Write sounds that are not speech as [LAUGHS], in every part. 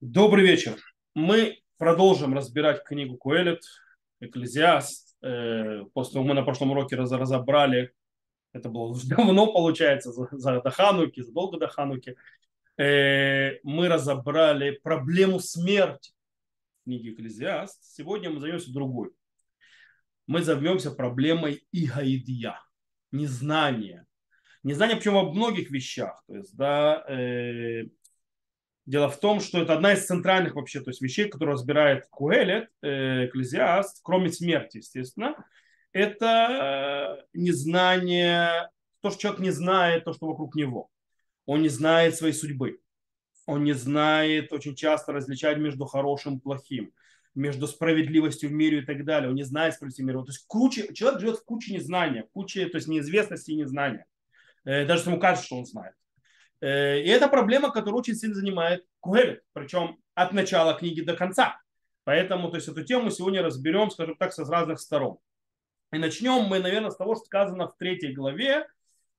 Добрый вечер. Мы продолжим разбирать книгу Куэлет, Экклезиаст. Э, после того, мы на прошлом уроке разобрали, это было [LAUGHS] давно, получается, за, за до Хануки, задолго до Хануки, э, мы разобрали проблему смерти книги Экклезиаст. Сегодня мы займемся другой. Мы займемся проблемой игаидия, незнания. Незнание, причем во многих вещах. То есть, да, э, Дело в том, что это одна из центральных вообще то есть вещей, которую разбирает Куэлет, э, кроме смерти, естественно. Это э, незнание, то, что человек не знает, то, что вокруг него. Он не знает своей судьбы. Он не знает очень часто различать между хорошим и плохим, между справедливостью в мире и так далее. Он не знает справедливости в мире. То есть куча, человек живет в куче незнания, в куче то есть неизвестности и незнания. Э, даже если ему кажется, что он знает. Э, и это проблема, которая очень сильно занимает Куэлет, причем от начала книги до конца. Поэтому то есть, эту тему сегодня разберем, скажем так, с разных сторон. И начнем мы, наверное, с того, что сказано в третьей главе,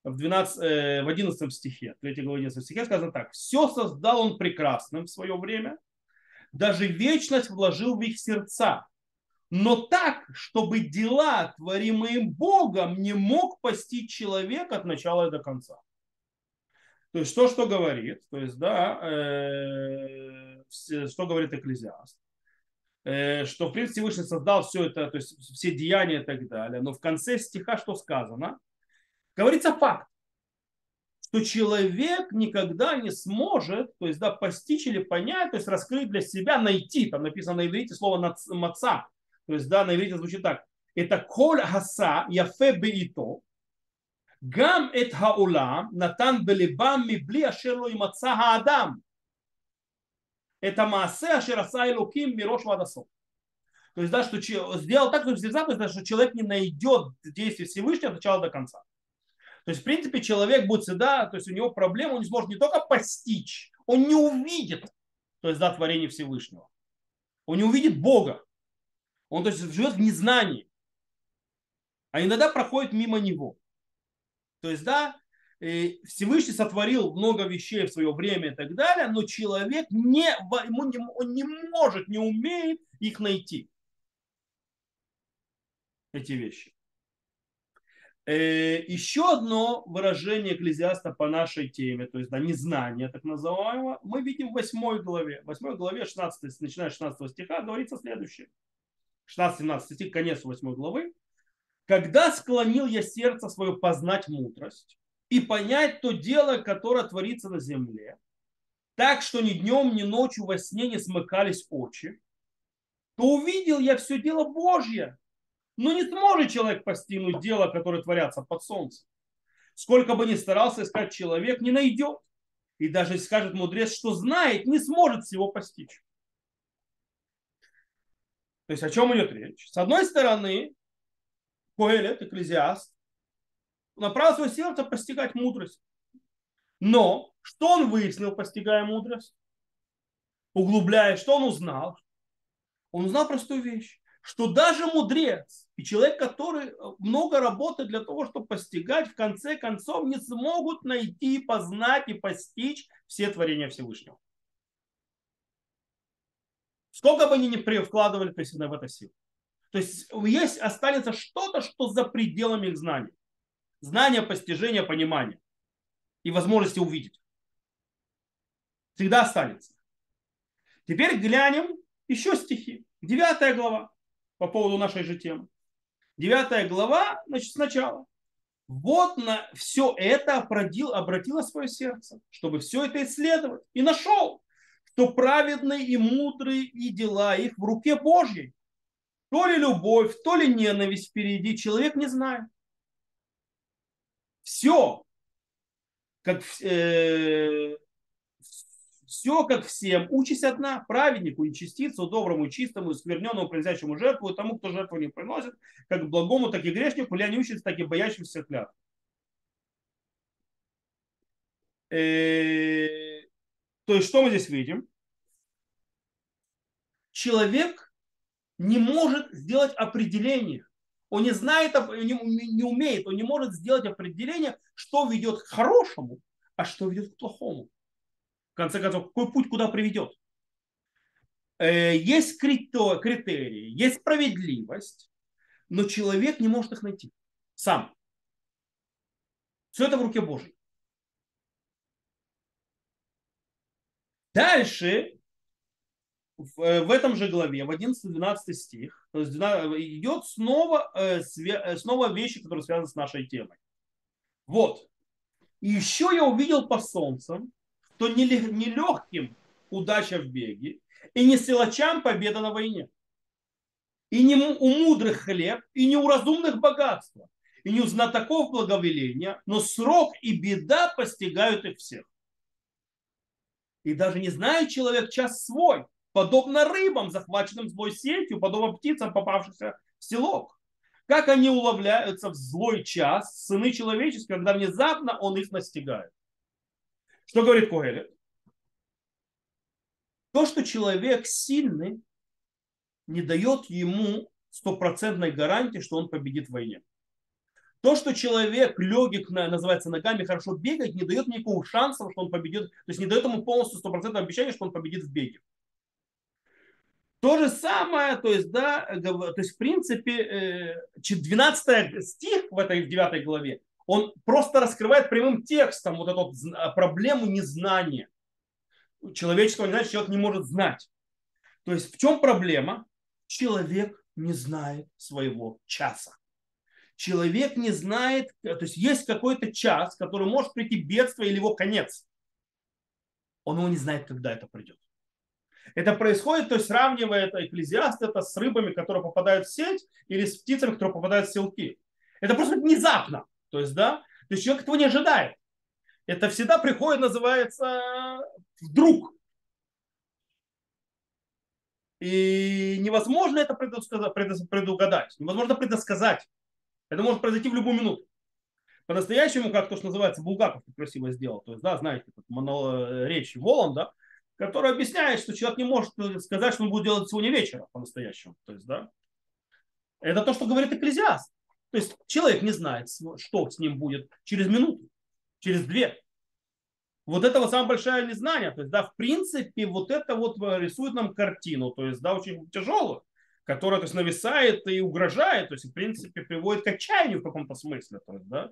в, 12, э, в 11 стихе. В третьей главе 11 стихе сказано так. «Все создал он прекрасным в свое время, даже вечность вложил в их сердца, но так, чтобы дела, творимые Богом, не мог постичь человек от начала до конца». То есть то, что говорит, то есть, да, э, что говорит Экклезиаст, э, что, в принципе, Всевышний создал все это, то есть все деяния и так далее, но в конце стиха что сказано? Говорится факт, что человек никогда не сможет, то есть, да, постичь или понять, то есть раскрыть для себя, найти, там написано на иврите слово маца, то есть, да, на иврите звучит так, это коль хаса яфе беито, גם את העולם נתן בלבם מבלי אשר לא ימצא האדם את המעשה אשר עשה אלוקים מראש ועד הסוף. То есть, да, что сделал так, что, что человек не найдет действия Всевышнего от начала до конца. То есть, в принципе, человек будет всегда, то есть у него проблема, он не сможет не только постичь, он не увидит, то есть, да, творение Всевышнего. Он не увидит Бога. Он, то есть, живет в незнании. А иногда проходит мимо него. То есть, да, Всевышний сотворил много вещей в свое время и так далее, но человек не, ему не, он не может, не умеет их найти. Эти вещи. Э, еще одно выражение экклезиаста по нашей теме, то есть да, незнание так называемого, мы видим в 8 главе. В 8 главе, 16, начиная с 16 стиха, говорится следующее. 16-17 стих, конец 8 главы. Когда склонил я сердце свое познать мудрость и понять то дело, которое творится на земле, так что ни днем, ни ночью во сне не смыкались очи, то увидел я все дело Божье. Но не сможет человек постигнуть дело, которое творятся под солнцем. Сколько бы ни старался искать человек, не найдет. И даже скажет мудрец, что знает, не сможет всего постичь. То есть о чем идет речь? С одной стороны, Коэлет, экклезиаст, направил свое сердце постигать мудрость. Но что он выяснил, постигая мудрость? Углубляя, что он узнал? Он узнал простую вещь, что даже мудрец и человек, который много работает для того, чтобы постигать, в конце концов не смогут найти, познать и постичь все творения Всевышнего. Сколько бы они ни вкладывали в это силу. То есть есть, останется что-то, что за пределами их знаний. Знания, постижения, понимания и возможности увидеть. Всегда останется. Теперь глянем еще стихи. Девятая глава по поводу нашей же темы. Девятая глава, значит, сначала. Вот на все это обратил, обратило свое сердце, чтобы все это исследовать. И нашел, что праведные и мудрые и дела их в руке Божьей. То ли любовь, то ли ненависть впереди, человек не знает. Все, как, э, все как всем, участь одна, праведнику и частицу, доброму, чистому, скверненному, приносящему жертву, и тому, кто жертву не приносит, как благому, так и грешнику, или они учатся, так и боящимся клятв. Э, то есть, что мы здесь видим? Человек не может сделать определение. Он не знает, не, умеет, он не может сделать определение, что ведет к хорошему, а что ведет к плохому. В конце концов, какой путь куда приведет. э, есть критерии, есть справедливость, но человек не может их найти сам. Все это в руке Божьей. Дальше, в, э, в этом же главе, в 11-12 стих, то есть идет снова, э, снова вещи, которые связаны с нашей темой. Вот. И еще я увидел по солнцам, что не, не легким удача в беге, и не силачам победа на войне. И не у мудрых хлеб, и не у разумных богатства, и не у знатоков благовеления, но срок и беда постигают их всех. И даже не знает человек час свой, подобно рыбам, захваченным злой сетью, подобно птицам, попавшимся в селок. Как они уловляются в злой час, сыны человеческие, когда внезапно он их настигает. Что говорит Когелет? То, что человек сильный, не дает ему стопроцентной гарантии, что он победит в войне. То, что человек легик, называется, ногами хорошо бегает, не дает никакого шанса, что он победит, то есть не дает ему полностью стопроцентное обещание, что он победит в беге. То же самое, то есть, да, то есть, в принципе, 12 э, стих в этой в 9 главе, он просто раскрывает прямым текстом вот эту проблему незнания. Человеческого не знает, человек не может знать. То есть в чем проблема? Человек не знает своего часа. Человек не знает, то есть есть какой-то час, который может прийти бедствие или его конец. Он его не знает, когда это придет. Это происходит, то есть сравнивая это экклезиаст это с рыбами, которые попадают в сеть, или с птицами, которые попадают в селки. Это просто внезапно. То есть, да, то есть человек этого не ожидает. Это всегда приходит, называется, вдруг. И невозможно это предугадать, невозможно предсказать. Это может произойти в любую минуту. По-настоящему, как то, что называется, Булгаков красиво сделал. То есть, да, знаете, речь Воланда, который объясняет, что человек не может сказать, что он будет делать сегодня вечером по-настоящему. То есть, да, это то, что говорит Экклезиаст. То есть человек не знает, что с ним будет через минуту, через две. Вот это вот самое большое незнание. То есть, да, в принципе, вот это вот рисует нам картину, то есть, да, очень тяжелую, которая, то есть, нависает и угрожает, то есть, в принципе, приводит к отчаянию в каком-то смысле, то есть, да.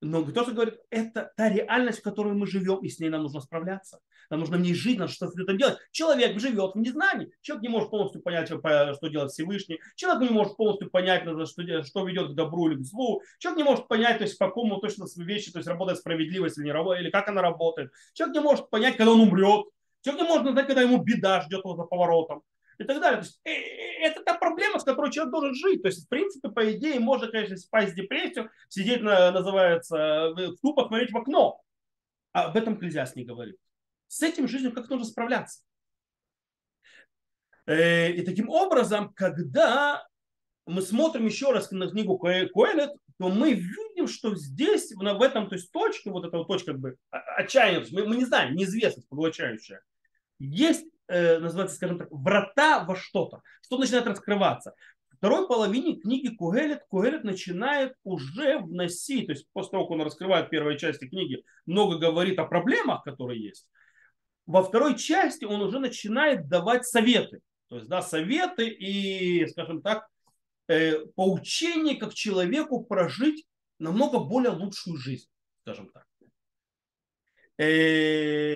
Но кто же говорит, это та реальность, в которой мы живем, и с ней нам нужно справляться. Нам нужно в ней жить, надо что-то там делать. Человек живет в незнании. Человек не может полностью понять, что делает Всевышний. Человек не может полностью понять, что, что ведет к добру или к злу. Человек не может понять, то есть, по какому точно вещи, то есть работает справедливость или не работает, или как она работает. Человек не может понять, когда он умрет. Человек не может знать, когда ему беда ждет его за поворотом и так далее. То есть, э, э, это та проблема, с которой человек должен жить. То есть, в принципе, по идее, можно, конечно, спать в депрессию, сидеть, на, называется, в тупо смотреть в окно. А об этом Клезиас не говорит. С этим жизнью как нужно справляться. Э, и таким образом, когда мы смотрим еще раз на книгу Коэлет, то мы видим, что здесь, в этом, то есть точке, вот эта вот точка как бы отчаяния, мы, мы не знаем, неизвестность поглощающая, есть э, называется, скажем так, врата во что-то, что начинает раскрываться. В второй половине книги Кугелет, Кугелет начинает уже вносить, то есть после того, как он раскрывает первой части книги, много говорит о проблемах, которые есть, во второй части он уже начинает давать советы. То есть, да, советы и, скажем так, э, поучение, как человеку прожить намного более лучшую жизнь, скажем так. Э,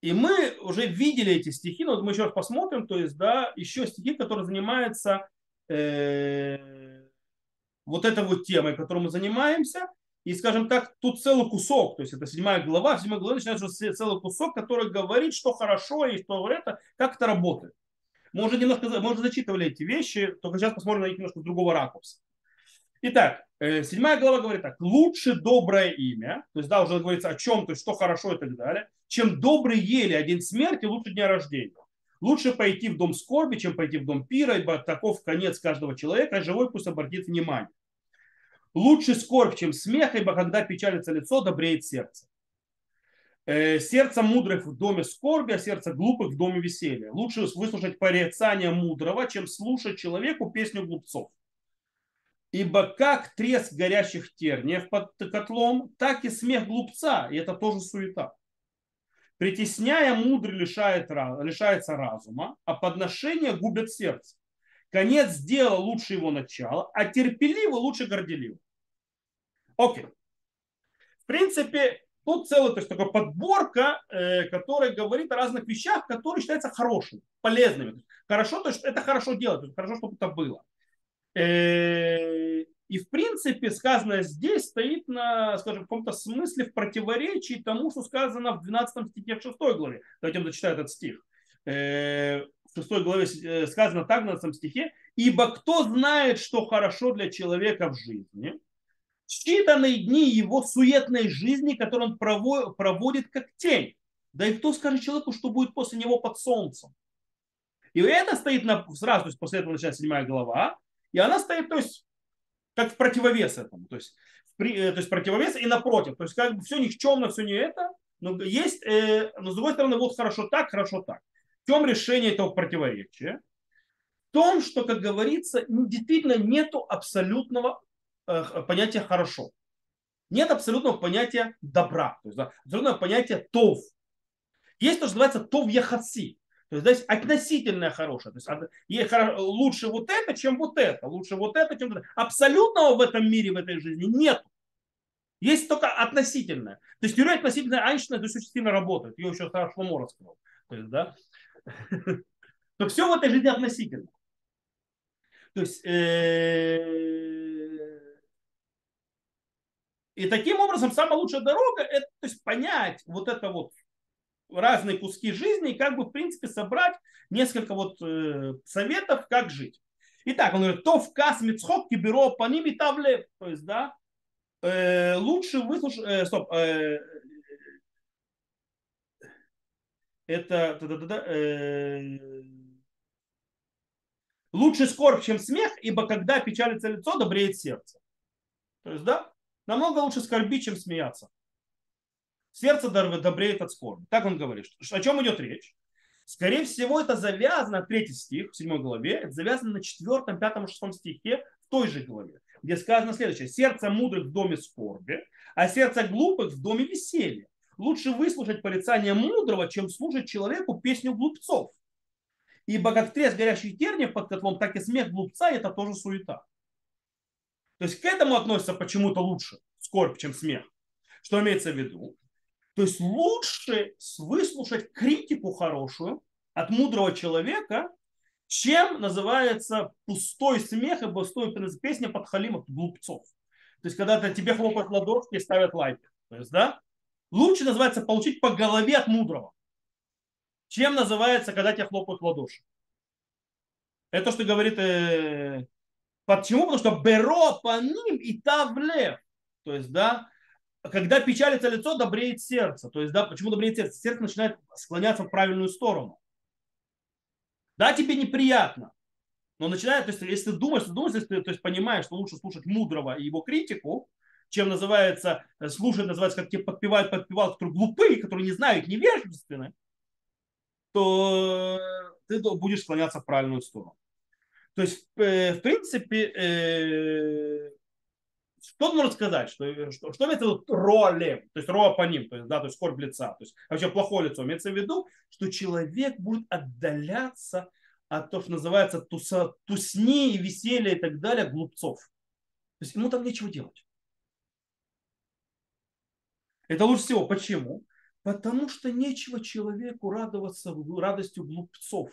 и мы уже видели эти стихи, но мы еще раз посмотрим, то есть, да, еще стихи, которые занимаются э, вот этой вот темой, которой мы занимаемся. И, скажем так, тут целый кусок, то есть это седьмая глава, в седьмой главе начинается целый кусок, который говорит, что хорошо и что это, как это работает. Мы уже немножко мы уже зачитывали эти вещи, только сейчас посмотрим на них немножко с другого ракурса. Итак, э, седьмая глава говорит так. Лучше доброе имя, то есть, да, уже говорится о чем, то есть, что хорошо и так далее, чем добрый еле один смерти, лучше дня рождения. Лучше пойти в дом скорби, чем пойти в дом пира, ибо таков конец каждого человека, а живой пусть обратит внимание. Лучше скорбь, чем смех, ибо когда печалится лицо, добреет сердце. Э, сердце мудрых в доме скорби, а сердце глупых в доме веселья. Лучше выслушать порицание мудрого, чем слушать человеку песню глупцов. Ибо как треск горящих терниев под котлом, так и смех глупца, и это тоже суета. Притесняя мудрый лишает, лишается разума, а подношение губят сердце. Конец дела лучше его начала, а терпеливо лучше горделиво. Окей. В принципе, тут целая то есть, такая подборка, э, которая говорит о разных вещах, которые считаются хорошими, полезными. Хорошо, то есть это хорошо делать, хорошо, чтобы это было. Э, и в принципе сказанное здесь стоит на, скажем, в каком-то смысле в противоречии тому, что сказано в 12 стихе в 6 главе. Давайте я зачитаю этот стих. Э, в 6 главе э, сказано так в 12 стихе. «Ибо кто знает, что хорошо для человека в жизни, считанные дни его суетной жизни, которую он проводит как тень. Да и кто скажет человеку, что будет после него под солнцем? И это стоит на, сразу, то есть после этого начинается седьмая глава, и она стоит, то есть как в противовес этому. То есть, при, э, то есть противовес и напротив. То есть как бы все никчемно, все не это. Но есть, э, но с другой стороны, вот хорошо так, хорошо так. В чем решение этого противоречия? В том, что, как говорится, действительно нету абсолютного э, понятия хорошо. Нет абсолютного понятия добра. То есть да, абсолютного понятия тов. Есть то, что называется тов яхаси. То есть здесь относительное хорошее. То есть лучше вот это, чем вот это. Лучше вот это, чем вот это. Абсолютного в этом мире, в этой жизни нет. Есть только относительное. То есть теория относительная Айнштейна то есть, очень сильно работает. Ее еще Шломо раскрыл. То есть, да. [LAUGHS] То все в этой жизни относительно. То есть, э, и таким образом самая лучшая дорога это то есть, понять вот это вот разные куски жизни и как бы в принципе собрать несколько вот э, советов, как жить. Итак, он говорит, то в кас мицхок киберо по и тавле. То есть, да, э, лучше выслушать, э, стоп, э, это, да, да, да, э, лучше скорбь, чем смех, ибо когда печалится лицо, добреет сердце. То есть, да, намного лучше скорбить, чем смеяться. Сердце добреет от скорби. Так он говорит. О чем идет речь? Скорее всего, это завязано, третий стих в седьмой главе, это завязано на четвертом, пятом, шестом стихе в той же главе, где сказано следующее. Сердце мудрых в доме скорби, а сердце глупых в доме веселья. Лучше выслушать порицание мудрого, чем слушать человеку песню глупцов. Ибо как треск горящих терниев под котлом, так и смех глупца – это тоже суета. То есть к этому относится почему-то лучше скорбь, чем смех. Что имеется в виду? То есть лучше выслушать критику хорошую от мудрого человека, чем называется пустой смех и пустой песня под халим глупцов. То есть, когда -то тебе хлопают ладошки и ставят лайки. То есть, да, лучше называется получить по голове от мудрого, чем называется, когда тебе хлопают ладоши. Это то, что говорит э, Почему? Потому что беро по ним и тавлев. То есть, да, когда печалится лицо, добреет сердце. То есть, да, почему добреет сердце? Сердце начинает склоняться в правильную сторону. Да, тебе неприятно. Но начинает, то есть, если ты думаешь, ты думаешь, если ты то есть, понимаешь, что лучше слушать мудрого и его критику, чем называется, э, слушать, называется, как тебе подпевают, подпевают, которые глупые, которые не знают, невежественны, то ты будешь склоняться в правильную сторону. То есть, э, в принципе, э, что можно сказать, что, что, что имеется в виду роли, то есть роа по ним, то есть, да, то есть скорбь лица, то есть вообще плохое лицо. Имеется в виду, что человек будет отдаляться от того, что называется туса, тусни и веселья и так далее глупцов. То есть ему там нечего делать. Это лучше всего. Почему? Потому что нечего человеку радоваться радостью глупцов.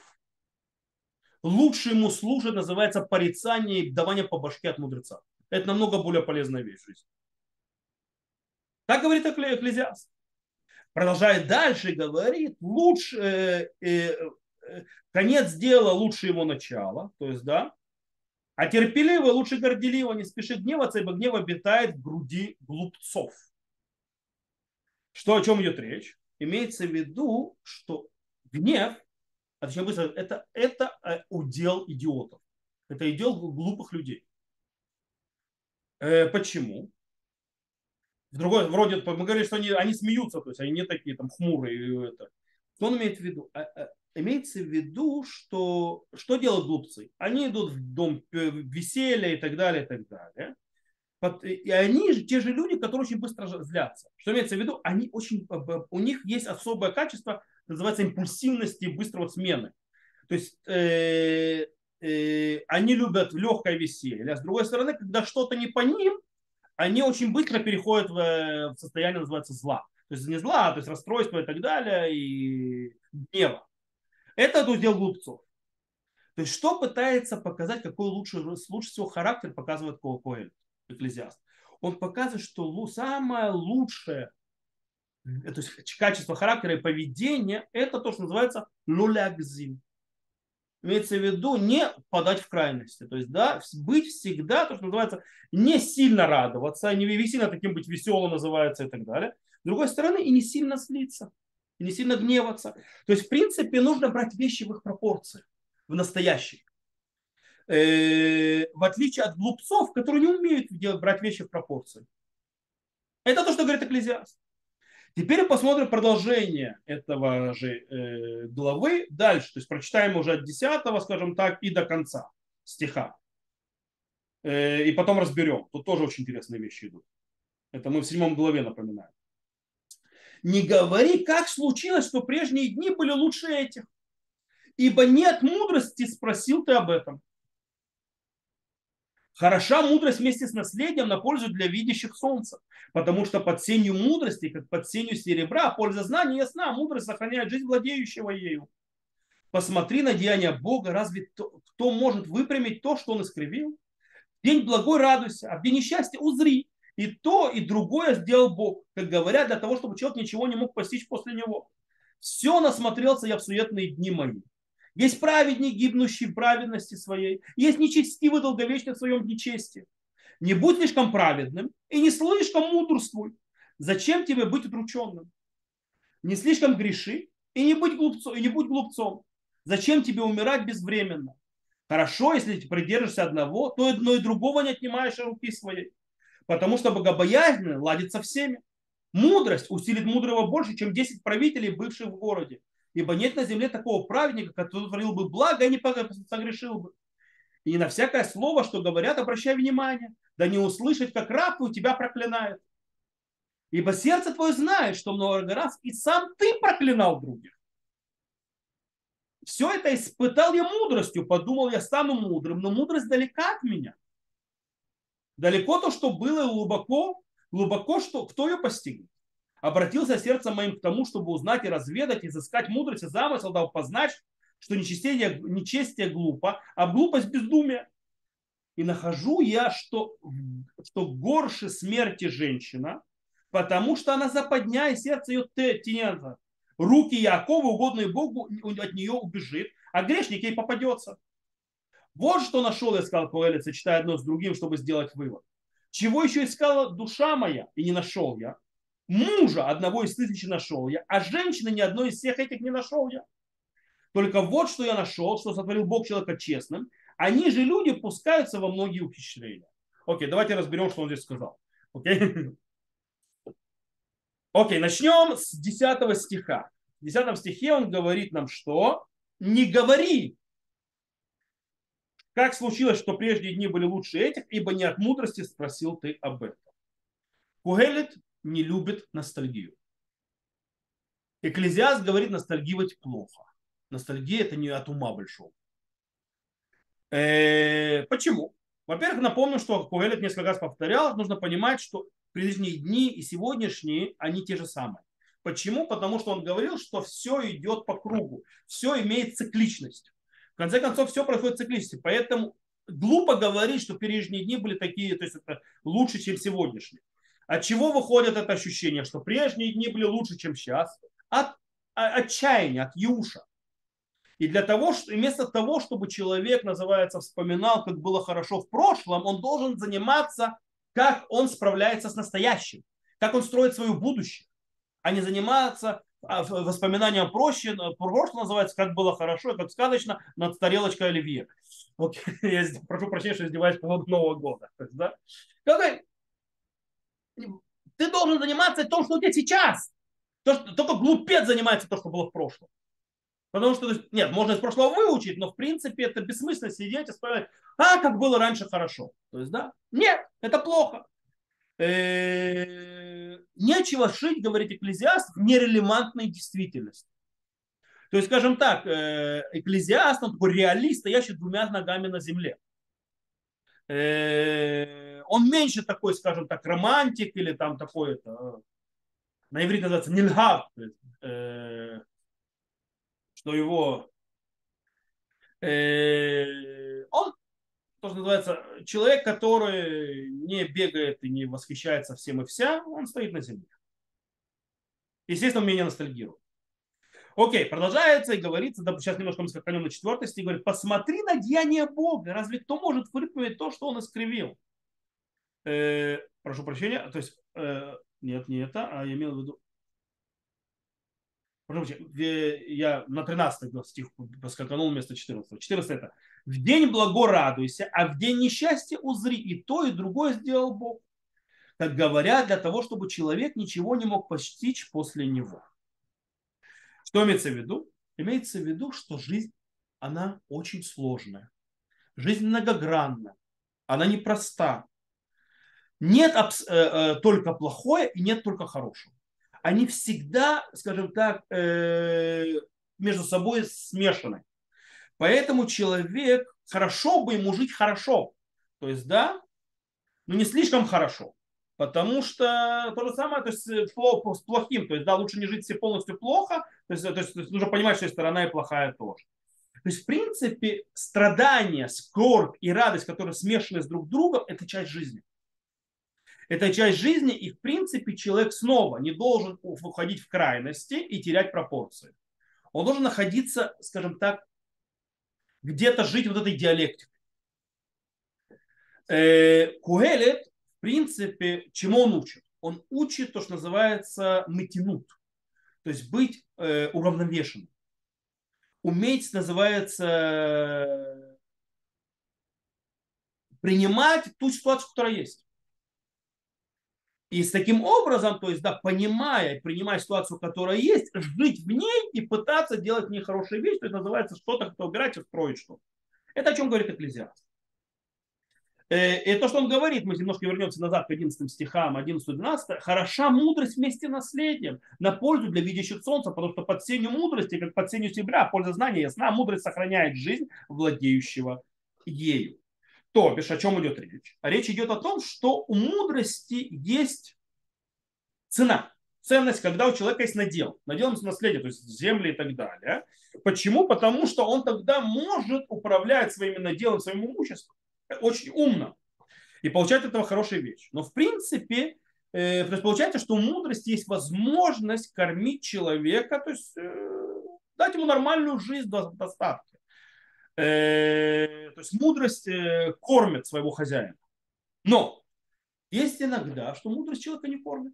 Лучше ему служит, называется порицание и давание по башке от мудреца. Это намного более полезная вещь в жизни. Так говорит Экклезиаст. Продолжает дальше, говорит, лучше, э, э, э, конец дела лучше его начала, то есть, да, а терпеливо лучше горделиво, не спешит гневаться, ибо гнев обитает в груди глупцов. Что, о чем идет речь? Имеется в виду, что гнев, а точнее быстро, это, это э, удел идиотов. Это удел глупых людей. Э, почему? В другой, вроде мы говорили, что они, они смеются, то есть они не такие там хмурые. Это. Что он имеет в виду? А, а, имеется в виду, что что делают глупцы? Они идут в дом веселья и так далее, и так далее. И они же те же люди, которые очень быстро злятся. Что имеется в виду? Они очень, у них есть особое качество, называется импульсивности и быстрого смены. То есть э, э, они любят легкое веселье. А с другой стороны, когда что-то не по ним, они очень быстро переходят в, в состояние, называется, зла. То есть не зла, а то есть расстройства и так далее, и гнева. Это удел глупцов. То есть что пытается показать, какой лучше, лучше всего характер показывает Коэль, экклезиаст. Он показывает, что самое лучшее то есть качество характера и поведения, это то, что называется лулягзим. Имеется в виду не подать в крайности. То есть, да, быть всегда, то, что называется, не сильно радоваться, не сильно таким быть веселым называется и так далее. С другой стороны, и не сильно слиться, и не сильно гневаться. То есть, в принципе, нужно брать вещи в их пропорциях, в настоящих. Э, в отличие от глупцов, которые не умеют делать, брать вещи в пропорции. Это то, что говорит Экклезиаст. Теперь посмотрим продолжение этого же э, главы дальше. То есть прочитаем уже от 10, скажем так, и до конца стиха. Э, и потом разберем. Тут тоже очень интересные вещи идут. Это мы в седьмом главе напоминаем. Не говори, как случилось, что прежние дни были лучше этих. Ибо нет мудрости, спросил ты об этом. Хороша мудрость вместе с наследием на пользу для видящих солнца, потому что под сенью мудрости, как под сенью серебра, польза знания ясна, мудрость сохраняет жизнь владеющего ею. Посмотри на деяния Бога, разве кто, кто может выпрямить то, что он искривил? день благой радуйся, а в день несчастья узри. И то, и другое сделал Бог, как говорят, для того, чтобы человек ничего не мог постичь после него. Все насмотрелся я в суетные дни мои. Есть праведник, гибнущий в праведности своей. Есть нечестивый, долговечный в своем нечестии. Не будь слишком праведным и не слишком мудрствуй. Зачем тебе быть утрученным? Не слишком греши и не будь глупцом. И не будь глупцом. Зачем тебе умирать безвременно? Хорошо, если ты придержишься одного, то одно и другого не отнимаешь руки своей. Потому что богобоязненно ладится всеми. Мудрость усилит мудрого больше, чем 10 правителей, бывших в городе. Ибо нет на земле такого праведника, который творил бы благо и не согрешил бы. И на всякое слово, что говорят, обращай внимание, да не услышать, как раб у тебя проклинает. Ибо сердце твое знает, что много раз и сам ты проклинал других. Все это испытал я мудростью, подумал, я стану мудрым, но мудрость далека от меня. Далеко то, что было глубоко, глубоко, что кто ее постигнет обратился сердцем моим к тому, чтобы узнать и разведать, изыскать мудрость и замысел, дал познать, что нечестие, нечестие глупо, а глупость бездумие. И нахожу я, что, что горше смерти женщина, потому что она западня, и сердце ее тянется. Руки Якова, угодные Богу, от нее убежит, а грешник ей попадется. Вот что нашел, я сказал Коэлец, читая одно с другим, чтобы сделать вывод. Чего еще искала душа моя, и не нашел я, Мужа одного из тысячи нашел я, а женщины ни одной из всех этих не нашел я. Только вот что я нашел, что сотворил Бог человека честным. Они же люди пускаются во многие ухищрения. Окей, давайте разберем, что он здесь сказал. Окей, Окей начнем с 10 стиха. В 10 стихе он говорит нам, что не говори, как случилось, что прежние дни были лучше этих, ибо не от мудрости спросил ты об этом. Кугелит не любит ностальгию. Экклезиаст говорит, ностальгировать плохо. Ностальгия это не от ума большого. Э, почему? Во-первых, напомню, что Куэлет несколько раз повторял, нужно понимать, что прежние дни и сегодняшние, они те же самые. Почему? Потому что он говорил, что все идет по кругу, все имеет цикличность. В конце концов, все происходит в цикличности. Поэтому глупо говорить, что прежние дни были такие, то есть это лучше, чем сегодняшние. От чего выходит это ощущение, что прежние дни были лучше, чем сейчас? От отчаяния, от юша. И для того, что, вместо того, чтобы человек, называется, вспоминал, как было хорошо в прошлом, он должен заниматься, как он справляется с настоящим, как он строит свое будущее, а не заниматься а, воспоминанием проще, прошлое называется, как было хорошо, как сказочно, над тарелочкой оливье. Вот, [LAUGHS] я прошу прощения, что издеваюсь по Нового года. Да? Ты должен заниматься тем, что у тебя сейчас. То, что, только глупец занимается то, что было в прошлом. Потому что, нет, можно из прошлого выучить, но в принципе это бессмысленно сидеть и вспоминать, а, как было раньше хорошо. То есть, да, нет, это плохо. Э, нечего шить, говорит экклезиаст, в нерелевантной действительности. То есть, скажем так, э, экклезиаст, он такой реалист, стоящий двумя ногами на земле. Э, он меньше такой, скажем так, романтик или там такой, это, на иврите называется нильгав, что его он то, что называется, человек, который не бегает и не восхищается всем и вся, он стоит на земле. Естественно, он меня ностальгирует. Окей, продолжается и говорится, да, сейчас немножко мы скаканем на четвертый стих, говорит, посмотри на деяние Бога, разве кто может выправить то, что он искривил? Э, прошу прощения, то есть, э, нет, не это, а я имел в виду, я на 13 стих поскаканул вместо 14. 14 это в день благо радуйся, а в день несчастья узри. И то, и другое сделал Бог. Так говорят, для того, чтобы человек ничего не мог постичь после него. Что имеется в виду? Имеется в виду, что жизнь, она очень сложная. Жизнь многогранна. Она непроста. Нет э, э, только плохое и нет только хорошего. Они всегда, скажем так, э, между собой смешаны. Поэтому человек, хорошо бы ему жить хорошо. То есть, да, но не слишком хорошо. Потому что то же самое то есть, с плохим. То есть, да, лучше не жить все полностью плохо. То есть, то есть, то есть нужно понимать, что и сторона и плохая тоже. То есть, в принципе, страдания, скорбь и радость, которые смешаны с друг другом, это часть жизни. Это часть жизни, и, в принципе, человек снова не должен уходить в крайности и терять пропорции. Он должен находиться, скажем так, где-то жить вот этой диалектикой. Э, Куэлет, в принципе, чему он учит? Он учит то, что называется матинут, то есть быть э, уравновешенным. Уметь, называется, принимать ту ситуацию, которая есть. И с таким образом, то есть, да, понимая, принимая ситуацию, которая есть, жить в ней и пытаться делать в ней хорошие вещи, то есть называется что-то, кто убирать и строить что-то. Это о чем говорит Экклезиаст. Э, и то, что он говорит, мы немножко вернемся назад к 11 стихам, 11-12, хороша мудрость вместе наследием, на пользу для видящих солнца, потому что под сенью мудрости, как под сенью серебра, польза знания ясна, мудрость сохраняет жизнь владеющего ею. То бишь, о чем идет речь? Речь идет о том, что у мудрости есть цена, ценность, когда у человека есть надел, надел наследие, то есть земли и так далее. Почему? Потому что он тогда может управлять своими наделом, своим имуществом очень умно и получать от этого хорошие вещи. Но в принципе, э, то есть получается, что у мудрости есть возможность кормить человека, то есть э, дать ему нормальную жизнь до достатка. Э, то есть мудрость э, кормит своего хозяина. Но есть иногда, что мудрость человека не кормит.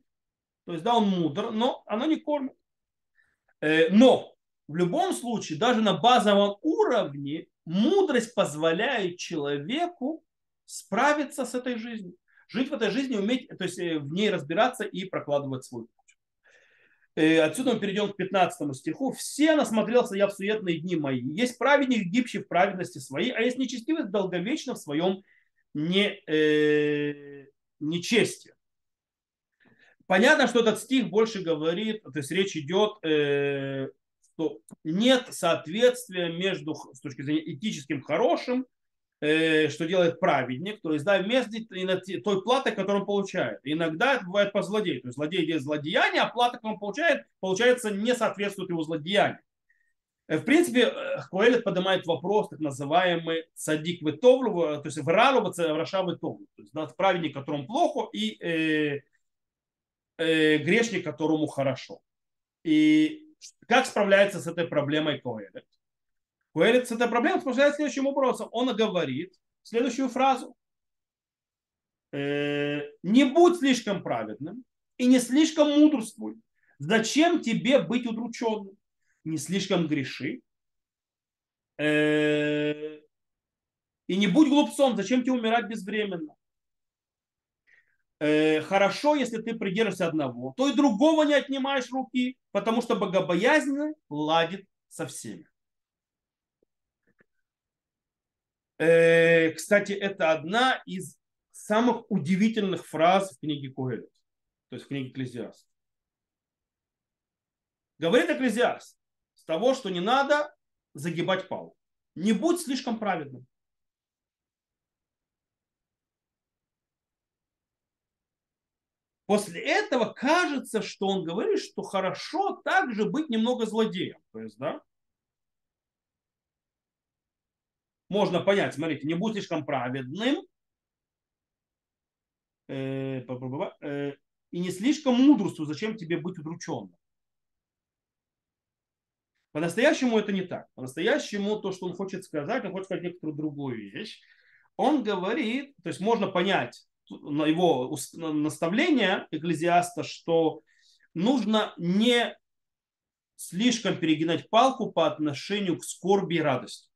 То есть, да, он мудр, но она не кормит. Э, но в любом случае, даже на базовом уровне, мудрость позволяет человеку справиться с этой жизнью. Жить в этой жизни, уметь, то есть в ней разбираться и прокладывать свой путь. Э, отсюда мы перейдем к 15 стиху. «Все насмотрелся я в суетные дни мои. Есть праведник, гибчий в праведности своей, а есть нечестивый, долговечно в своем не, э, нечестии». Понятно, что этот стих больше говорит, то есть речь идет, э, что нет соответствия между, с точки зрения этическим хорошим Э, что делает праведник, то есть да, вместо той платы, которую он получает. Иногда это бывает по злодею. То есть злодей делает злодеяние, а плата, которую он получает, получается, не соответствует его злодеянию. Э, в принципе, э, Коэлет поднимает вопрос, так называемый садик ветовлу, то есть вралу, раша ветовлу. То есть да, праведник, которому плохо, и э, э, грешник, которому хорошо. И как справляется с этой проблемой Коэлет? Куэлит с этой проблемой справляется следующим образом. Он говорит следующую фразу. «Э, не будь слишком праведным и не слишком мудрствуй. Зачем тебе быть удрученным? Не слишком греши. Э, и не будь глупцом. Зачем тебе умирать безвременно? Э, хорошо, если ты придержишься одного, то и другого не отнимаешь руки, потому что богобоязненный ладит со всеми. Э, кстати, это одна из самых удивительных фраз в книге Куэлет, то есть в книге Экклезиаст. Говорит Экклезиаст с того, что не надо загибать палку. Не будь слишком праведным. После этого кажется, что он говорит, что хорошо также быть немного злодеем. То есть, да, можно понять, смотрите, не будь слишком праведным э, э, и не слишком мудростью, зачем тебе быть удрученным. По-настоящему это не так. По-настоящему то, что он хочет сказать, он хочет сказать некоторую другую вещь. Он говорит, то есть можно понять его наставление экклезиаста, что нужно не слишком перегинать палку по отношению к скорби и радости.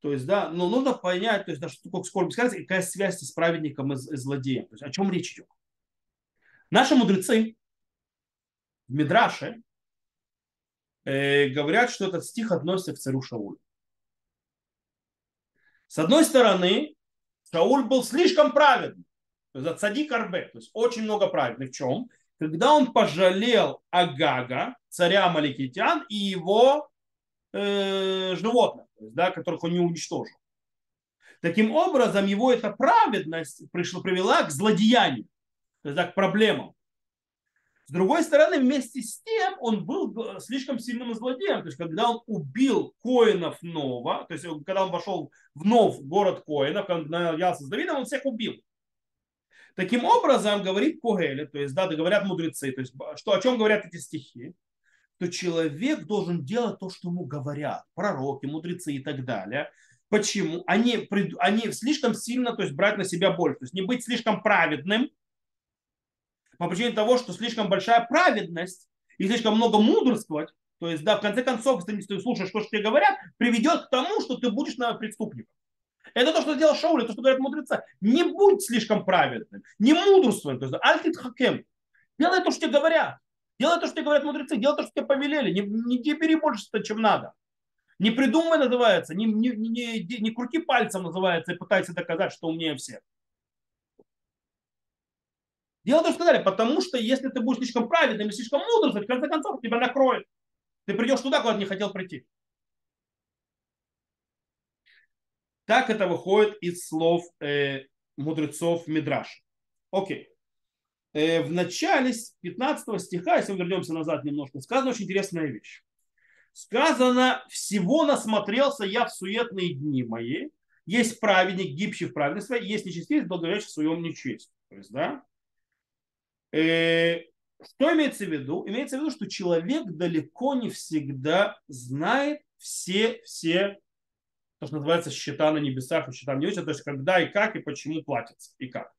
То есть, да, но нужно понять, то есть, да, что такое скорбь сказать, какая связь с праведником и, и злодеем. То есть, о чем речь идет. Наши мудрецы в Мидраше э, говорят, что этот стих относится к царю Шаулю. С одной стороны, Шауль был слишком праведным. То есть, цадик арбе, то есть очень много праведных. В чем? Когда он пожалел Агага, царя Маликитян, и его э, животных да, которых он не уничтожил. Таким образом, его эта праведность пришла, привела к злодеянию, то есть да, к проблемам. С другой стороны, вместе с тем он был слишком сильным злодеем. То есть, когда он убил Коинов Нова, то есть, когда он вошел в Нов, город Коинов, когда он наявился с Давидом, он всех убил. Таким образом, говорит Когеле, то есть, да, говорят мудрецы, то есть, что, о чем говорят эти стихи, то человек должен делать то, что ему говорят, пророки, мудрецы и так далее. Почему? Они, они слишком сильно то есть, брать на себя боль, то есть не быть слишком праведным, по причине того, что слишком большая праведность и слишком много мудрствовать, то есть, да, в конце концов, если ты слушаешь то, что тебе говорят, приведет к тому, что ты будешь на преступником. Это то, что сделал Шауль, то, что говорят мудрецы. Не будь слишком праведным, не мудрствуй. То есть, альтит хакем. Делай то, что тебе говорят. Делай то, что тебе говорят мудрецы, делай то, что тебе повелели. Не, не, не больше, чем надо. Не придумай называется, не, не, не, не крути пальцем называется и пытайся доказать, что умнее всех. Дело то, что сказали, потому что если ты будешь слишком праведным и слишком мудрым, в конце концов тебя накроет. Ты придешь туда, куда не хотел прийти. Так это выходит из слов э, мудрецов Мидраш. Окей. Э, в начале 15 стиха, если мы вернемся назад немножко, сказана очень интересная вещь. Сказано, всего насмотрелся я в суетные дни мои. Есть праведник, гибший в праведности, есть нечестивец, благовещий в своем нечестии. То есть, да, что имеется в виду? Имеется в виду, что человек далеко не всегда знает все, все, то, что называется, счета на небесах и счета на небесах, то есть когда и как, и почему платится, и как.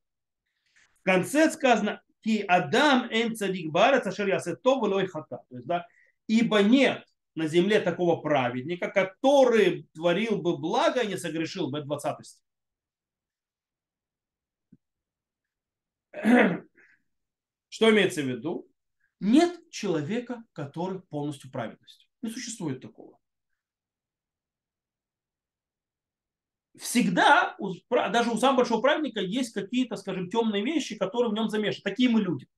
В конце сказано, Ки Адам эм цадик барец ашер ясето влой хата. То есть, да, ибо нет на земле такого праведника, который творил бы благо и не согрешил бы. 20 стих. Что имеется в виду? Нет человека, который полностью праведностью. Не существует такого. всегда, даже у самого большого праведника есть какие-то, скажем, темные вещи, которые в нем замешаны. Такие мы люди.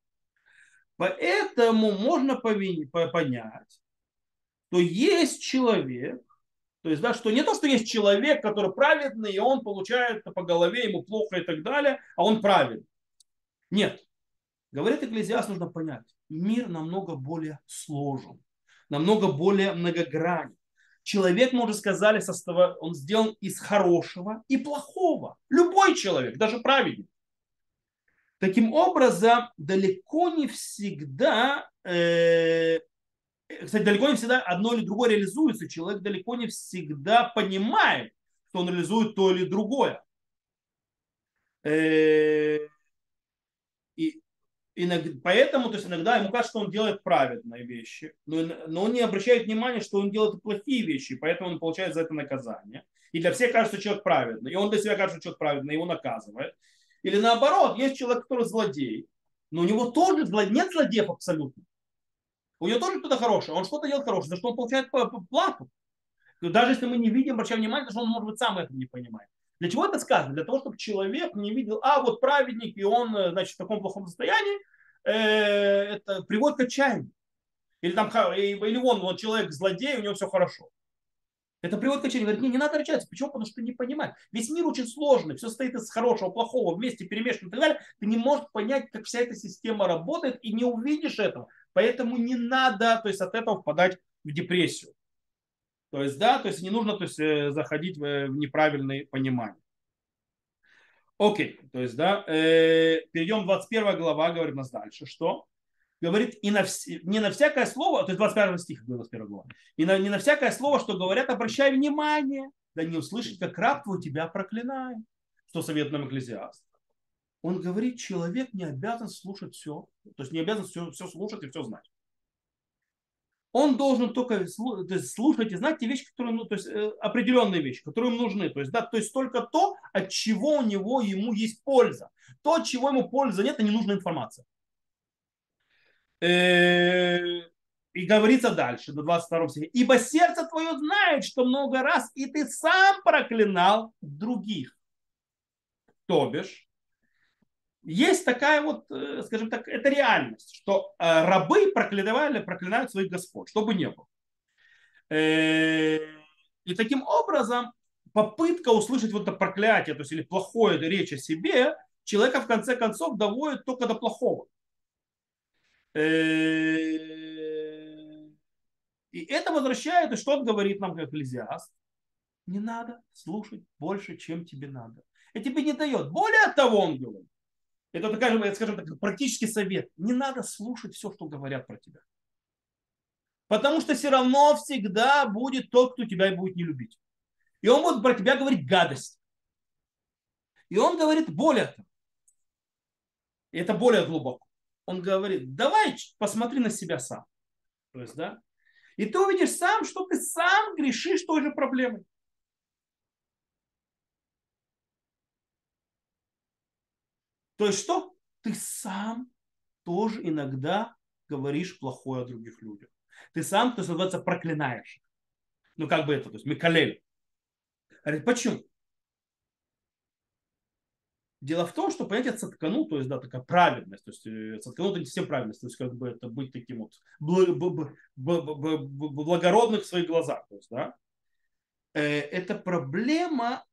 Поэтому можно понять, что есть человек, то есть, да, что не то, что есть человек, который праведный, и он получает по голове, ему плохо и так далее, а он праведный. Нет. Говорит Экклезиас, нужно понять, мир намного более сложен, намного более многогранен человек, мы уже сказали, состава, он сделан из хорошего и плохого. Любой человек, даже праведник. Таким образом, далеко не всегда, э, кстати, далеко не всегда одно или другое реализуется. Человек далеко не всегда понимает, что он реализует то или другое. Э, и иногда, поэтому то есть иногда ему кажется, что он делает праведные вещи, но, но он не обращает внимания, что он делает плохие вещи, поэтому он получает за это наказание. И для всех кажется, что человек праведный, и он для себя кажется, что человек праведный, его наказывает. Или наоборот, есть человек, который злодей, но у него тоже зло... нет злодеев абсолютно. У него тоже кто-то хороший, он что-то делает хорошее, за что он получает плату. Даже если мы не видим, обращаем внимание, что он, может быть, сам это не понимает. Для чего это сказано? Для того, чтобы человек не видел, а вот праведник, и он, э, значит, в таком плохом состоянии, э, это приводит к отчаянию. Или там, или он, вот человек злодей, у него все хорошо. Это приводит к отчаянию. Говорит, не, не надо рычать. Почему? Потому что ты не понимаешь. Весь мир очень сложный, все состоит из хорошего, плохого, вместе перемешано и так далее. Ты не можешь понять, как вся эта система работает и не увидишь этого. Поэтому не надо то есть, от этого впадать в депрессию. То есть, да, то есть не нужно то есть, э, заходить в неправильные понимания. Окей, то есть, да, э, перейдем 21 глава, говорит нас дальше, что? Говорит, и на, не на всякое слово, то есть 21 стих, 21 глава, и на, не на всякое слово, что говорят, обращай внимание, да не услышать, как раб твой тебя проклинает. Что совет нам экклезиаст? Он говорит, человек не обязан слушать все, то есть не обязан все, все слушать и все знать он должен только слушать и знать те вещи, которые, ну, то есть э, определенные вещи, которые ему нужны. То есть, да, то есть только то, от чего у него ему есть польза. То, от чего ему пользы нет, это ненужная информация. Э, и говорится дальше, до 22 стиха. Ибо сердце твое знает, что много раз и ты сам проклинал других. То бишь, есть такая вот, э, скажем так, это реальность, что э, рабы проклинали, проклинают своих господ, чтобы не было. Э, и таким образом попытка услышать вот это проклятие, то есть или плохое речь о себе, человека в конце концов доводит только до плохого. И это возвращает, и что он говорит нам, как Экклезиаст? Не надо слушать больше, чем тебе надо. И тебе не дает. Более того, он говорит, это такая, скажем так, практический совет. Не надо слушать все, что говорят про тебя. Потому что все равно всегда будет тот, кто тебя будет не любить. И он будет про тебя говорить гадость. И он говорит более того. И это более глубоко. Он говорит, давай посмотри на себя сам. То есть, да? И ты увидишь сам, что ты сам грешишь той же проблемой. То есть что? Ты сам тоже иногда говоришь плохое о других людях. Ты сам, то есть, называется, проклинаешь. Ну, как бы это, то есть, Микалель. Говорит, почему? Дело в том, что понятие цаткану, то есть, да, такая праведность, то есть, э, цаткану это не совсем праведность, то есть, как бы это быть таким вот благородных в своих глазах, то есть, да. Э, это проблема,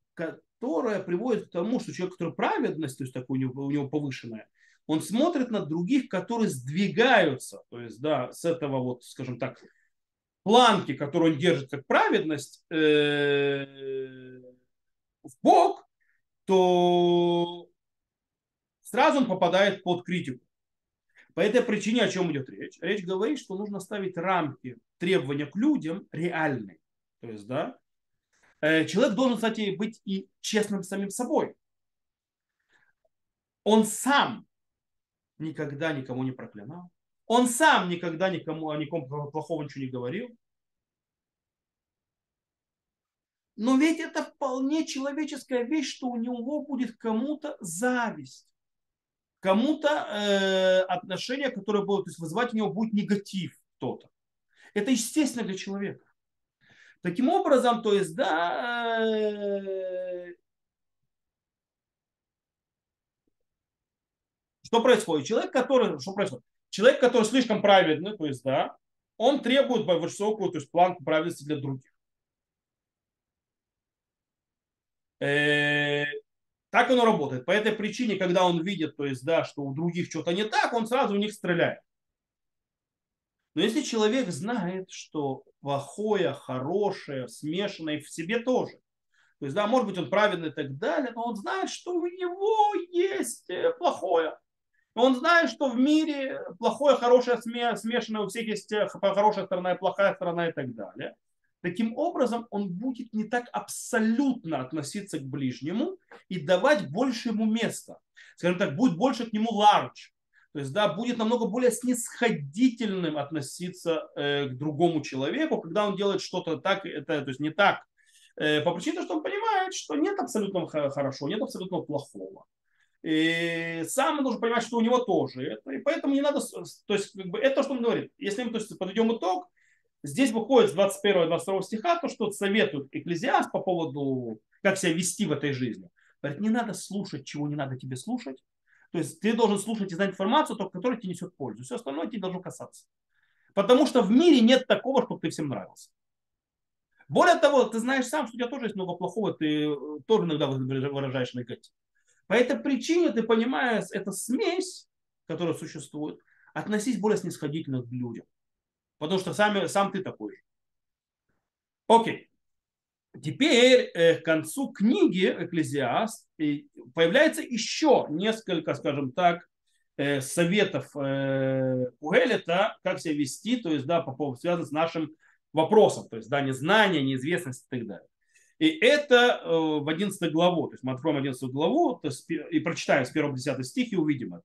которая приводит к тому, что человек, который праведность, то есть такой у него, у него повышенная, он смотрит на других, которые сдвигаются, то есть, да, с этого вот, скажем так, планки, которую он держит как праведность, э, в бок, то сразу он попадает под критику. По этой причине о чем идет речь? Речь говорит, что нужно ставить рамки требования к людям реальные. То есть, да, человек должен, кстати, быть и честным самим собой. Он сам никогда никому не проклинал. Он сам никогда никому о ником плохого ничего не говорил. Но ведь это вполне человеческая вещь, что у него будет кому-то зависть, кому-то э, отношение, которое будет то есть вызывать у него будет негатив кто-то. Это естественно для человека. Таким образом, то есть, да, что происходит? Человек, который, что происходит? Человек, который слишком праведный, то есть, да, он требует высокую, то есть, планку праведности для других. Э, так оно работает. По этой причине, когда он видит, то есть, да, что у других что-то не так, он сразу у них стреляет. Но если человек знает, что плохое, хорошее, смешанное в себе тоже, то есть, да, может быть, он праведный и так далее, но он знает, что у него есть э, плохое. Он знает, что в мире плохое, хорошее смешанное, у всех есть э, хорошая сторона и плохая сторона и так далее. Таким образом, он будет не так абсолютно относиться к ближнему и давать больше ему места. Скажем так, будет больше к нему large. То есть, да, будет намного более снисходительным относиться э, к другому человеку, когда он делает что-то так, это, то есть не так, э, по причине, что он понимает, что нет абсолютно хорошо, нет абсолютно плохого. И сам должен понимать, что у него тоже это. И поэтому не надо, то есть как бы, это то, что он говорит. Если мы то есть, подведем итог, здесь выходит с 21-22 стиха то, что советует экклезиаст по поводу, как себя вести в этой жизни. Говорит, не надо слушать, чего не надо тебе слушать. То есть ты должен слушать и знать информацию, только которая тебе несет пользу. Все остальное тебе должно касаться. Потому что в мире нет такого, чтобы ты всем нравился. Более того, ты знаешь сам, что у тебя тоже есть много плохого, ты э, тоже иногда выражаешь негатив. По этой причине ты понимаешь, эта смесь, которая существует, относись более снисходительно к людям. Потому что сами, сам ты такой же. Окей. Теперь э, к концу книги Экклезиаст появляется еще несколько, скажем так, э, советов э, Пуэлета, как себя вести, то есть, да, по поводу, связано с нашим вопросом, то есть, да, незнание, неизвестность и так далее. И это в 11 главу, то есть мы откроем 11 главу то есть, и прочитаем с 1 по 10 стих и увидим это.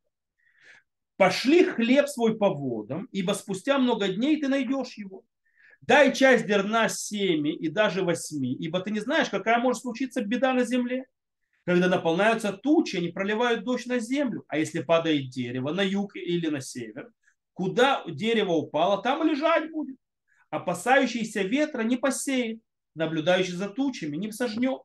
«Пошли хлеб свой по водам, ибо спустя много дней ты найдешь его. Дай часть зерна семи и даже восьми, ибо ты не знаешь, какая может случиться беда на земле. Когда наполняются тучи, они проливают дождь на землю. А если падает дерево на юг или на север, куда дерево упало, там лежать будет. Опасающийся ветра не посеет, наблюдающий за тучами, не сожнет.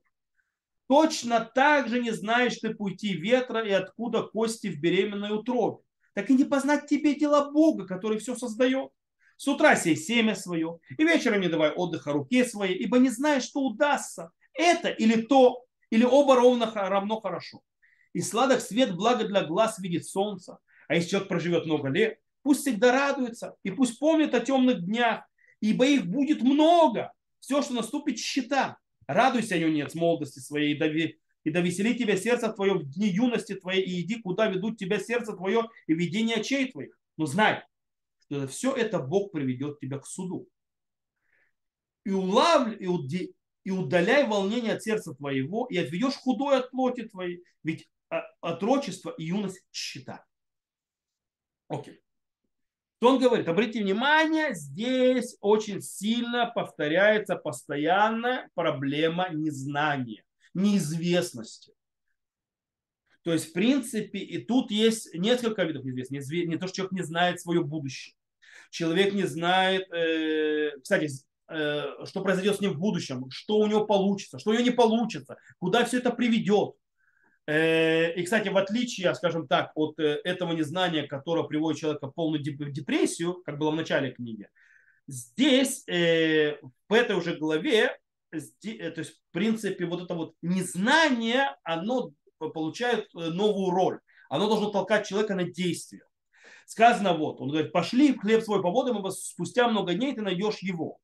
Точно так же не знаешь ты пути ветра и откуда кости в беременной утробе. Так и не познать тебе дела Бога, который все создает. С утра сей семя свое, и вечером не давай отдыха руке своей, ибо не знаешь, что удастся. Это или то, или оба ровно равно хорошо. И сладок свет благо для глаз видит солнца. А если человек проживет много лет, пусть всегда радуется, и пусть помнит о темных днях, ибо их будет много, все, что наступит, счета. Радуйся, юнец, молодости своей, и дови, и довесели тебя сердце твое в дни юности твоей, и иди, куда ведут тебя сердце твое и видение очей твоих. Но знай, все это Бог приведет тебя к суду. И, улавль, и, уди, и удаляй волнение от сердца твоего, и отведешь худой от плоти твоей, ведь отрочество и юность счета. Окей. Что он говорит? Обратите внимание, здесь очень сильно повторяется постоянная проблема незнания, неизвестности. То есть, в принципе, и тут есть несколько видов неизвестности. Не то, что человек не знает свое будущее. Человек не знает, э, кстати, э, что произойдет с ним в будущем, что у него получится, что у него не получится, куда все это приведет. Э, и, кстати, в отличие, скажем так, от э, этого незнания, которое приводит человека в полную депрессию, как было в начале книги, здесь, э, в этой уже главе, то есть, в принципе, вот это вот незнание, оно получает новую роль. Оно должно толкать человека на действие. Сказано вот, он говорит, пошли хлеб свой по водам, и спустя много дней ты найдешь его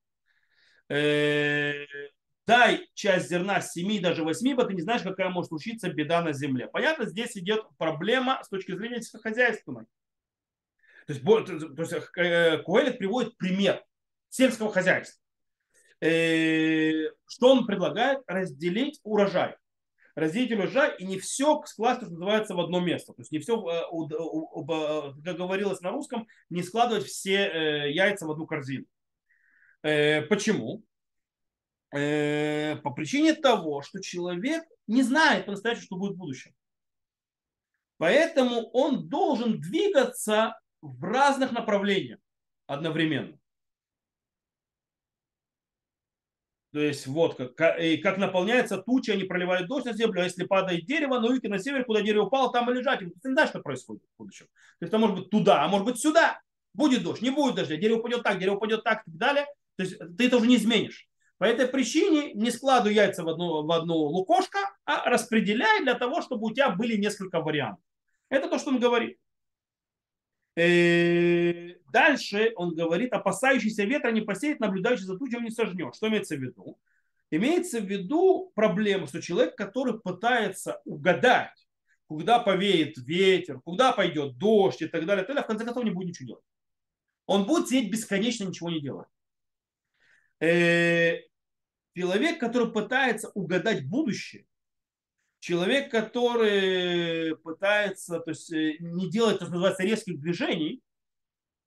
дай часть зерна с 7, даже 8, ибо ты не знаешь, какая может случиться беда на земле. Понятно, здесь идет проблема с точки зрения сельскохозяйственной. То есть, то есть э, Куэлит приводит пример сельского хозяйства. Э, что он предлагает? Разделить урожай. Разделить урожай и не все класть, что называется, в одно место. То есть не все, э, как говорилось на русском, не складывать все яйца в одну корзину. Почему? Э, по причине того, что человек не знает по-настоящему, что будет в будущем. Поэтому он должен двигаться в разных направлениях одновременно. То есть вот как, и как наполняется туча, они проливают дождь на землю, а если падает дерево, на юге, на север, куда дерево упало, там и лежать. Ты не знаешь, что происходит в будущем. То есть это может быть туда, а может быть сюда. Будет дождь, не будет дождя, дерево упадет так, дерево упадет так и так далее. То есть ты это уже не изменишь. По этой причине не складывай яйца в одну, в одну лукошко, а распределяй для того, чтобы у тебя были несколько вариантов. Это то, что он говорит. Дальше он говорит, опасающийся ветра не посеет, наблюдающий за тучами не сожнет. Что имеется в виду? Имеется в виду проблема, что человек, который пытается угадать, куда повеет ветер, куда пойдет дождь и так далее, и так в конце концов не будет ничего делать. Он будет сидеть бесконечно, ничего не делать. Э, человек, который пытается угадать будущее, человек, который пытается то есть, э, не делать, то, что называется, резких движений,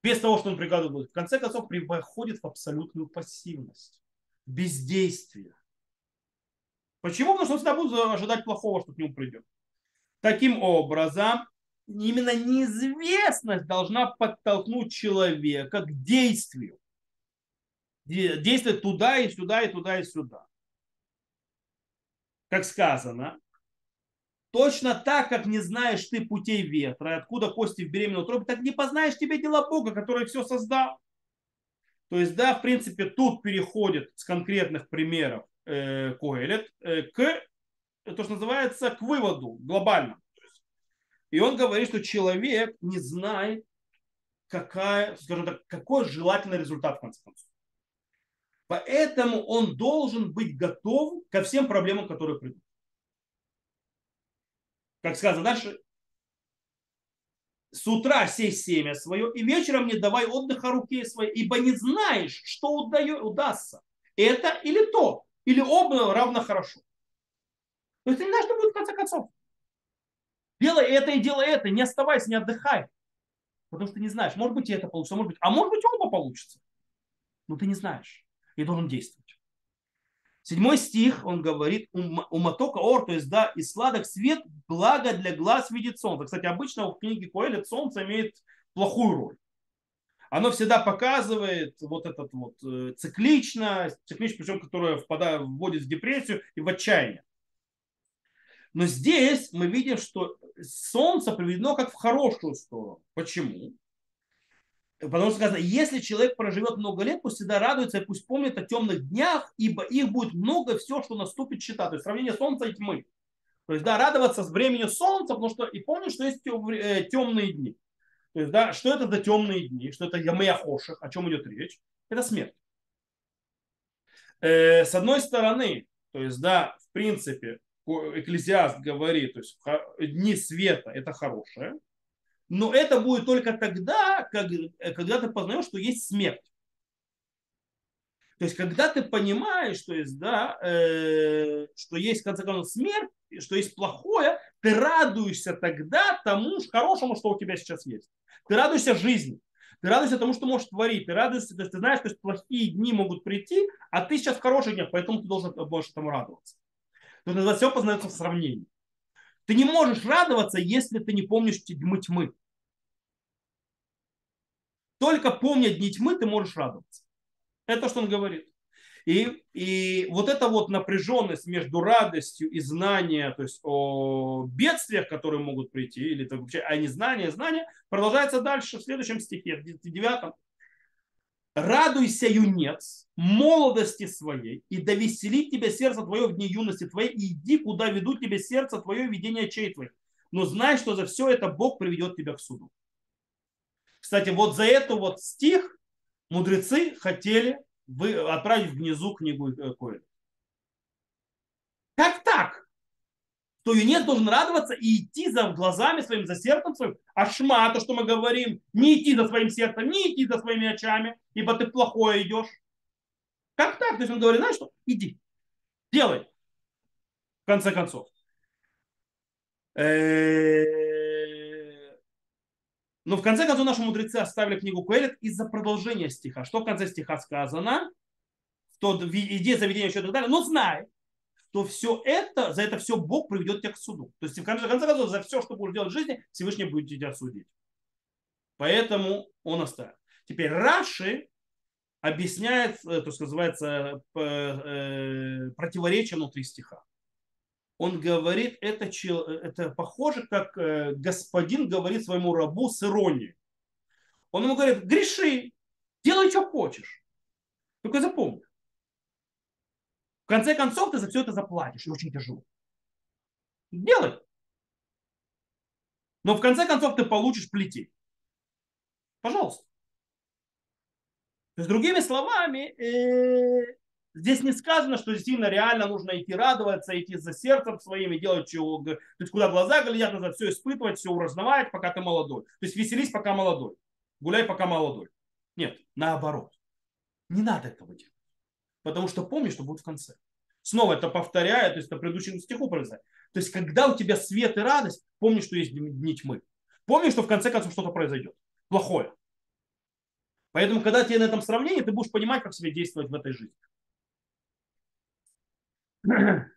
без того, что он прикладывает, в конце концов приходит в абсолютную пассивность, бездействие. Почему? Потому что он всегда будет ожидать плохого, что к нему придет. Таким образом, именно неизвестность должна подтолкнуть человека к действию. Действовать туда и сюда, и туда, и сюда. Как сказано, точно так, как не знаешь ты путей ветра, откуда кости в беременной утробе, так не познаешь тебе дела Бога, который все создал. То есть, да, в принципе, тут переходит с конкретных примеров э, Коэлет э, к, то, что называется, к выводу глобальному. И он говорит, что человек не знает, какая, скажем так, какой желательный результат в конце концов. Поэтому он должен быть готов ко всем проблемам, которые придут. Как сказано дальше, с утра сей семя свое, и вечером не давай отдыха руке своей, ибо не знаешь, что удастся. Это или то, или оба равно хорошо. То есть ты не знаешь, что будет в конце концов. Делай это и делай это, не оставайся, не отдыхай. Потому что ты не знаешь, может быть и это получится, может быть, а может быть оба получится. Но ты не знаешь и должен действовать. Седьмой стих, он говорит, у матока ор, то есть, да, и сладок свет, благо для глаз видит солнце. Кстати, обычно в книге Коэлет солнце имеет плохую роль. Оно всегда показывает вот этот вот э, цикличность, цикличность, причем, которая впадает, вводит в депрессию и в отчаяние. Но здесь мы видим, что солнце приведено как в хорошую сторону. Почему? Потому что сказано, если человек проживет много лет, пусть всегда радуется и пусть помнит о темных днях, ибо их будет много, все, что наступит, счета. То есть сравнение солнца и тьмы. То есть, да, радоваться с временем солнца, потому что и помнить, что есть темные э, дни. То есть, да, что это за темные дни, что это Ямеяхоших, о чем идет речь? Это смерть. Э, с одной стороны, то есть, да, в принципе, Экклезиаст говорит, то есть дни света это хорошее, но это будет только тогда, когда ты познаешь, что есть смерть. То есть, когда ты понимаешь, что есть, да, э, что есть, в конце концов, смерть, что есть плохое, ты радуешься тогда тому хорошему, что у тебя сейчас есть. Ты радуешься жизни. Ты радуешься тому, что можешь творить. Ты радуешься, то есть ты знаешь, что плохие дни могут прийти, а ты сейчас в хороших днях, поэтому ты должен больше этому радоваться. То есть все познается в сравнении. Ты не можешь радоваться, если ты не помнишь тьмы тьмы. Только помня дни тьмы, ты можешь радоваться. Это что он говорит. И, и вот эта вот напряженность между радостью и знанием, то есть о бедствиях, которые могут прийти, или вообще, а не знание, знание, продолжается дальше в следующем стихе, в девятом. Радуйся, юнец, молодости своей, и да веселит тебя сердце твое в дни юности твоей, и иди, куда ведут тебя сердце твое, видение чей твоих. Но знай, что за все это Бог приведет тебя к суду. Кстати, вот за эту вот стих мудрецы хотели отправить внизу книгу э, Коэля. Как так? То юнец должен радоваться и идти за глазами своим, за сердцем своим. А шма, то, что мы говорим, не идти за своим сердцем, не идти за своими очами, ибо ты плохое идешь. Как так? То есть он говорит, знаешь что? Иди, делай. В конце концов. Но в конце концов наши мудрецы оставили книгу Куэлет из-за продолжения стиха. Что в конце стиха сказано? Что идея заведения еще и так далее. Но знай, что все это, за это все Бог приведет тебя к суду. То есть в конце, в конце концов за все, что будешь делать в жизни, Всевышний будет тебя судить. Поэтому он оставил. Теперь Раши объясняет, э, то, что называется, э, противоречие внутри стиха. Он говорит, это, это похоже, как э, господин говорит своему рабу с иронией. Он ему говорит, греши, делай, что хочешь. Только запомни. В конце концов, ты за все это заплатишь, и очень тяжело. Делай. Но в конце концов ты получишь плетей. Пожалуйста. То есть, другими словами, э, здесь не сказано, что действительно реально нужно идти радоваться, идти за сердцем своим и делать чего. То есть, куда глаза глядят, надо все испытывать, все уразнавать, пока ты молодой. То есть, веселись, пока молодой. Гуляй, пока молодой. Нет, наоборот. Не надо этого делать. Потому что помни, что будет в конце. Снова это повторяю, то есть это предыдущему стиху произойдет. То есть, когда у тебя свет и радость, помни, что есть дни тьмы. Помни, что в конце концов что-то произойдет. Плохое. Поэтому, когда тебе на этом сравнении, ты будешь понимать, как себе действовать в этой жизни. [CLEARS THROAT]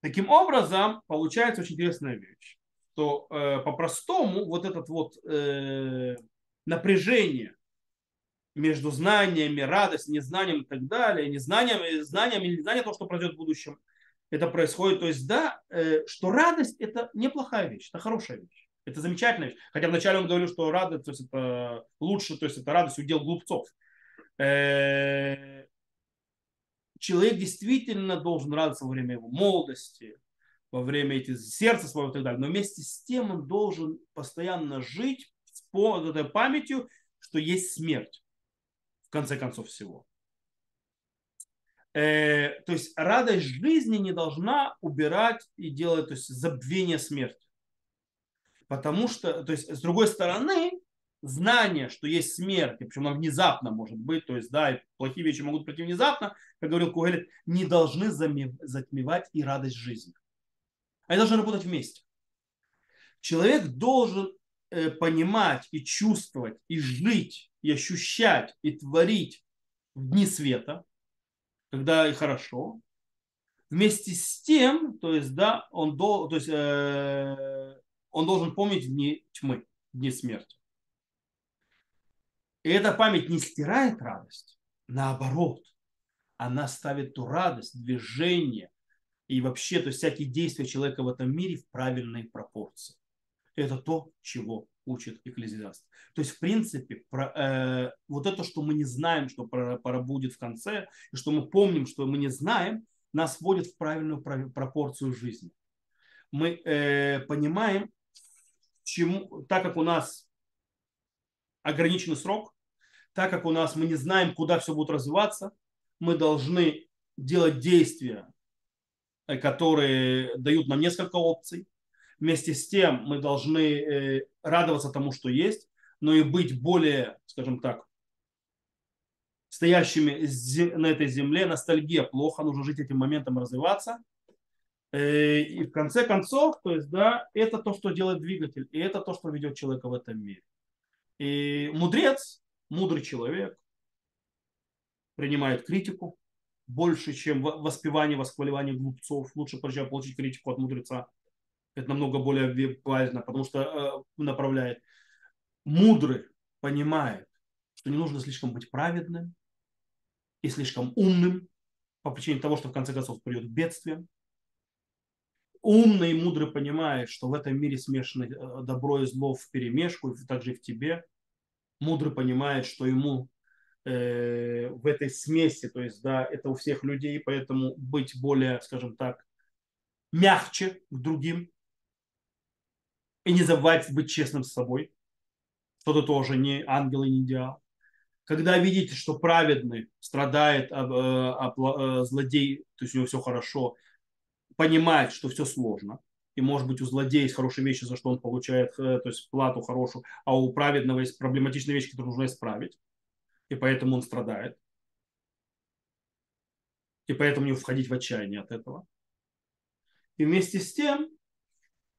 Таким образом, получается очень интересная вещь, что э, по-простому вот этот вот э, напряжение между знаниями, радость, незнанием и так далее, незнанием, знанием или незнанием того, что произойдет в будущем, это происходит. То есть, да, э, что радость это неплохая вещь, это хорошая вещь. Это замечательная вещь. Хотя вначале он говорил, что радость, то есть это лучше, то есть это радость удел глупцов. Э, человек действительно должен радоваться во время его молодости, во время этих сердца своего и так далее. Но вместе с тем он должен постоянно жить с этой памятью, что есть смерть конце концов всего. Э, то есть радость жизни не должна убирать и делать то есть, забвение смерти. Потому что, то есть, с другой стороны, знание, что есть смерть, и причем она внезапно может быть, то есть, да, плохие вещи могут прийти внезапно, как говорил Кугелет, не должны затмевать и радость жизни. Они должны работать вместе. Человек должен э, понимать и чувствовать, и жить, и ощущать, и творить в дни света, когда и хорошо. Вместе с тем, то есть, да, он, до, то есть, э, он должен помнить дни тьмы, дни смерти. И эта память не стирает радость, наоборот, она ставит ту радость, движение и вообще, то есть всякие действия человека в этом мире в правильной пропорции. Это то, чего учит экклезиаст. То есть, в принципе, про, э, вот это, что мы не знаем, что про, будет в конце, и что мы помним, что мы не знаем, нас вводит в правильную пропорцию жизни. Мы э, понимаем, чему, так как у нас ограниченный срок, так как у нас мы не знаем, куда все будет развиваться, мы должны делать действия, э, которые дают нам несколько опций. Вместе с тем мы должны э, радоваться тому, что есть, но и быть более, скажем так, стоящими на этой земле. Ностальгия плохо, нужно жить этим моментом, развиваться. Э, и в конце концов, то есть, да, это то, что делает двигатель, и это то, что ведет человека в этом мире. И мудрец, мудрый человек, принимает критику больше, чем воспевание, восхваливание глупцов. Лучше получить критику от мудреца. Это намного более важно, потому что э, направляет. Мудрый понимает, что не нужно слишком быть праведным и слишком умным по причине того, что в конце концов придет бедствие умный и мудрый понимает, что в этом мире смешано э, добро и зло в перемешку, и также и в тебе. Мудрый понимает, что ему э, в этой смеси, то есть, да, это у всех людей, поэтому быть более, скажем так, мягче к другим и не забывать быть честным с собой, что ты тоже не ангел и не идеал. Когда видите, что праведный страдает, а, а, а злодей, то есть у него все хорошо, понимает, что все сложно, и может быть у злодея есть хорошие вещи, за что он получает э, то есть плату хорошую, а у праведного есть проблематичные вещи, которые нужно исправить, и поэтому он страдает. И поэтому не входить в отчаяние от этого. И вместе с тем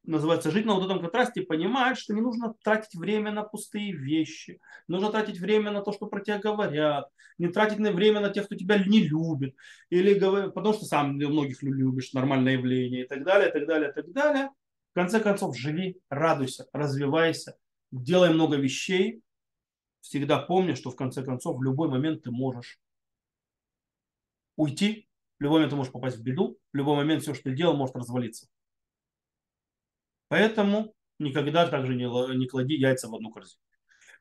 называется жить на вот этом контрасте и понимать, что не нужно тратить время на пустые вещи, нужно тратить время на то, что про тебя говорят, не тратить на время на тех, кто тебя не любит, или потому что сам многих любишь, нормальное явление и так далее, и так далее, и так далее. В конце концов, живи, радуйся, развивайся, делай много вещей, всегда помни, что в конце концов в любой момент ты можешь уйти, в любой момент ты можешь попасть в беду, в любой момент все, что ты делал, может развалиться. Поэтому никогда также не, не клади яйца в одну корзину.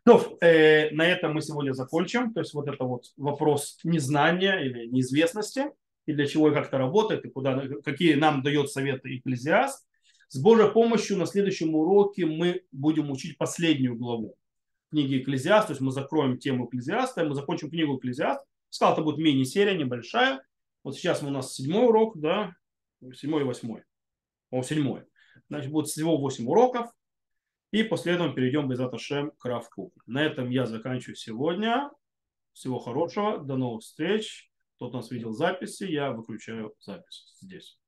То, э, на этом мы сегодня закончим. То есть вот это вот вопрос незнания или неизвестности, и для чего и как это работает, и куда, какие нам дает советы экклезиаст. С Божьей помощью на следующем уроке мы будем учить последнюю главу книги Экклезиаст, то есть мы закроем тему Экклезиаста, мы закончим книгу Экклезиаст. Сказал, это будет мини-серия, небольшая. Вот сейчас у нас седьмой урок, да, седьмой и восьмой. О, седьмой. Значит, будет всего 8 уроков. И после этого перейдем без Аташем к Равку. На этом я заканчиваю сегодня. Всего хорошего. До новых встреч. Кто нас видел записи, я выключаю запись здесь.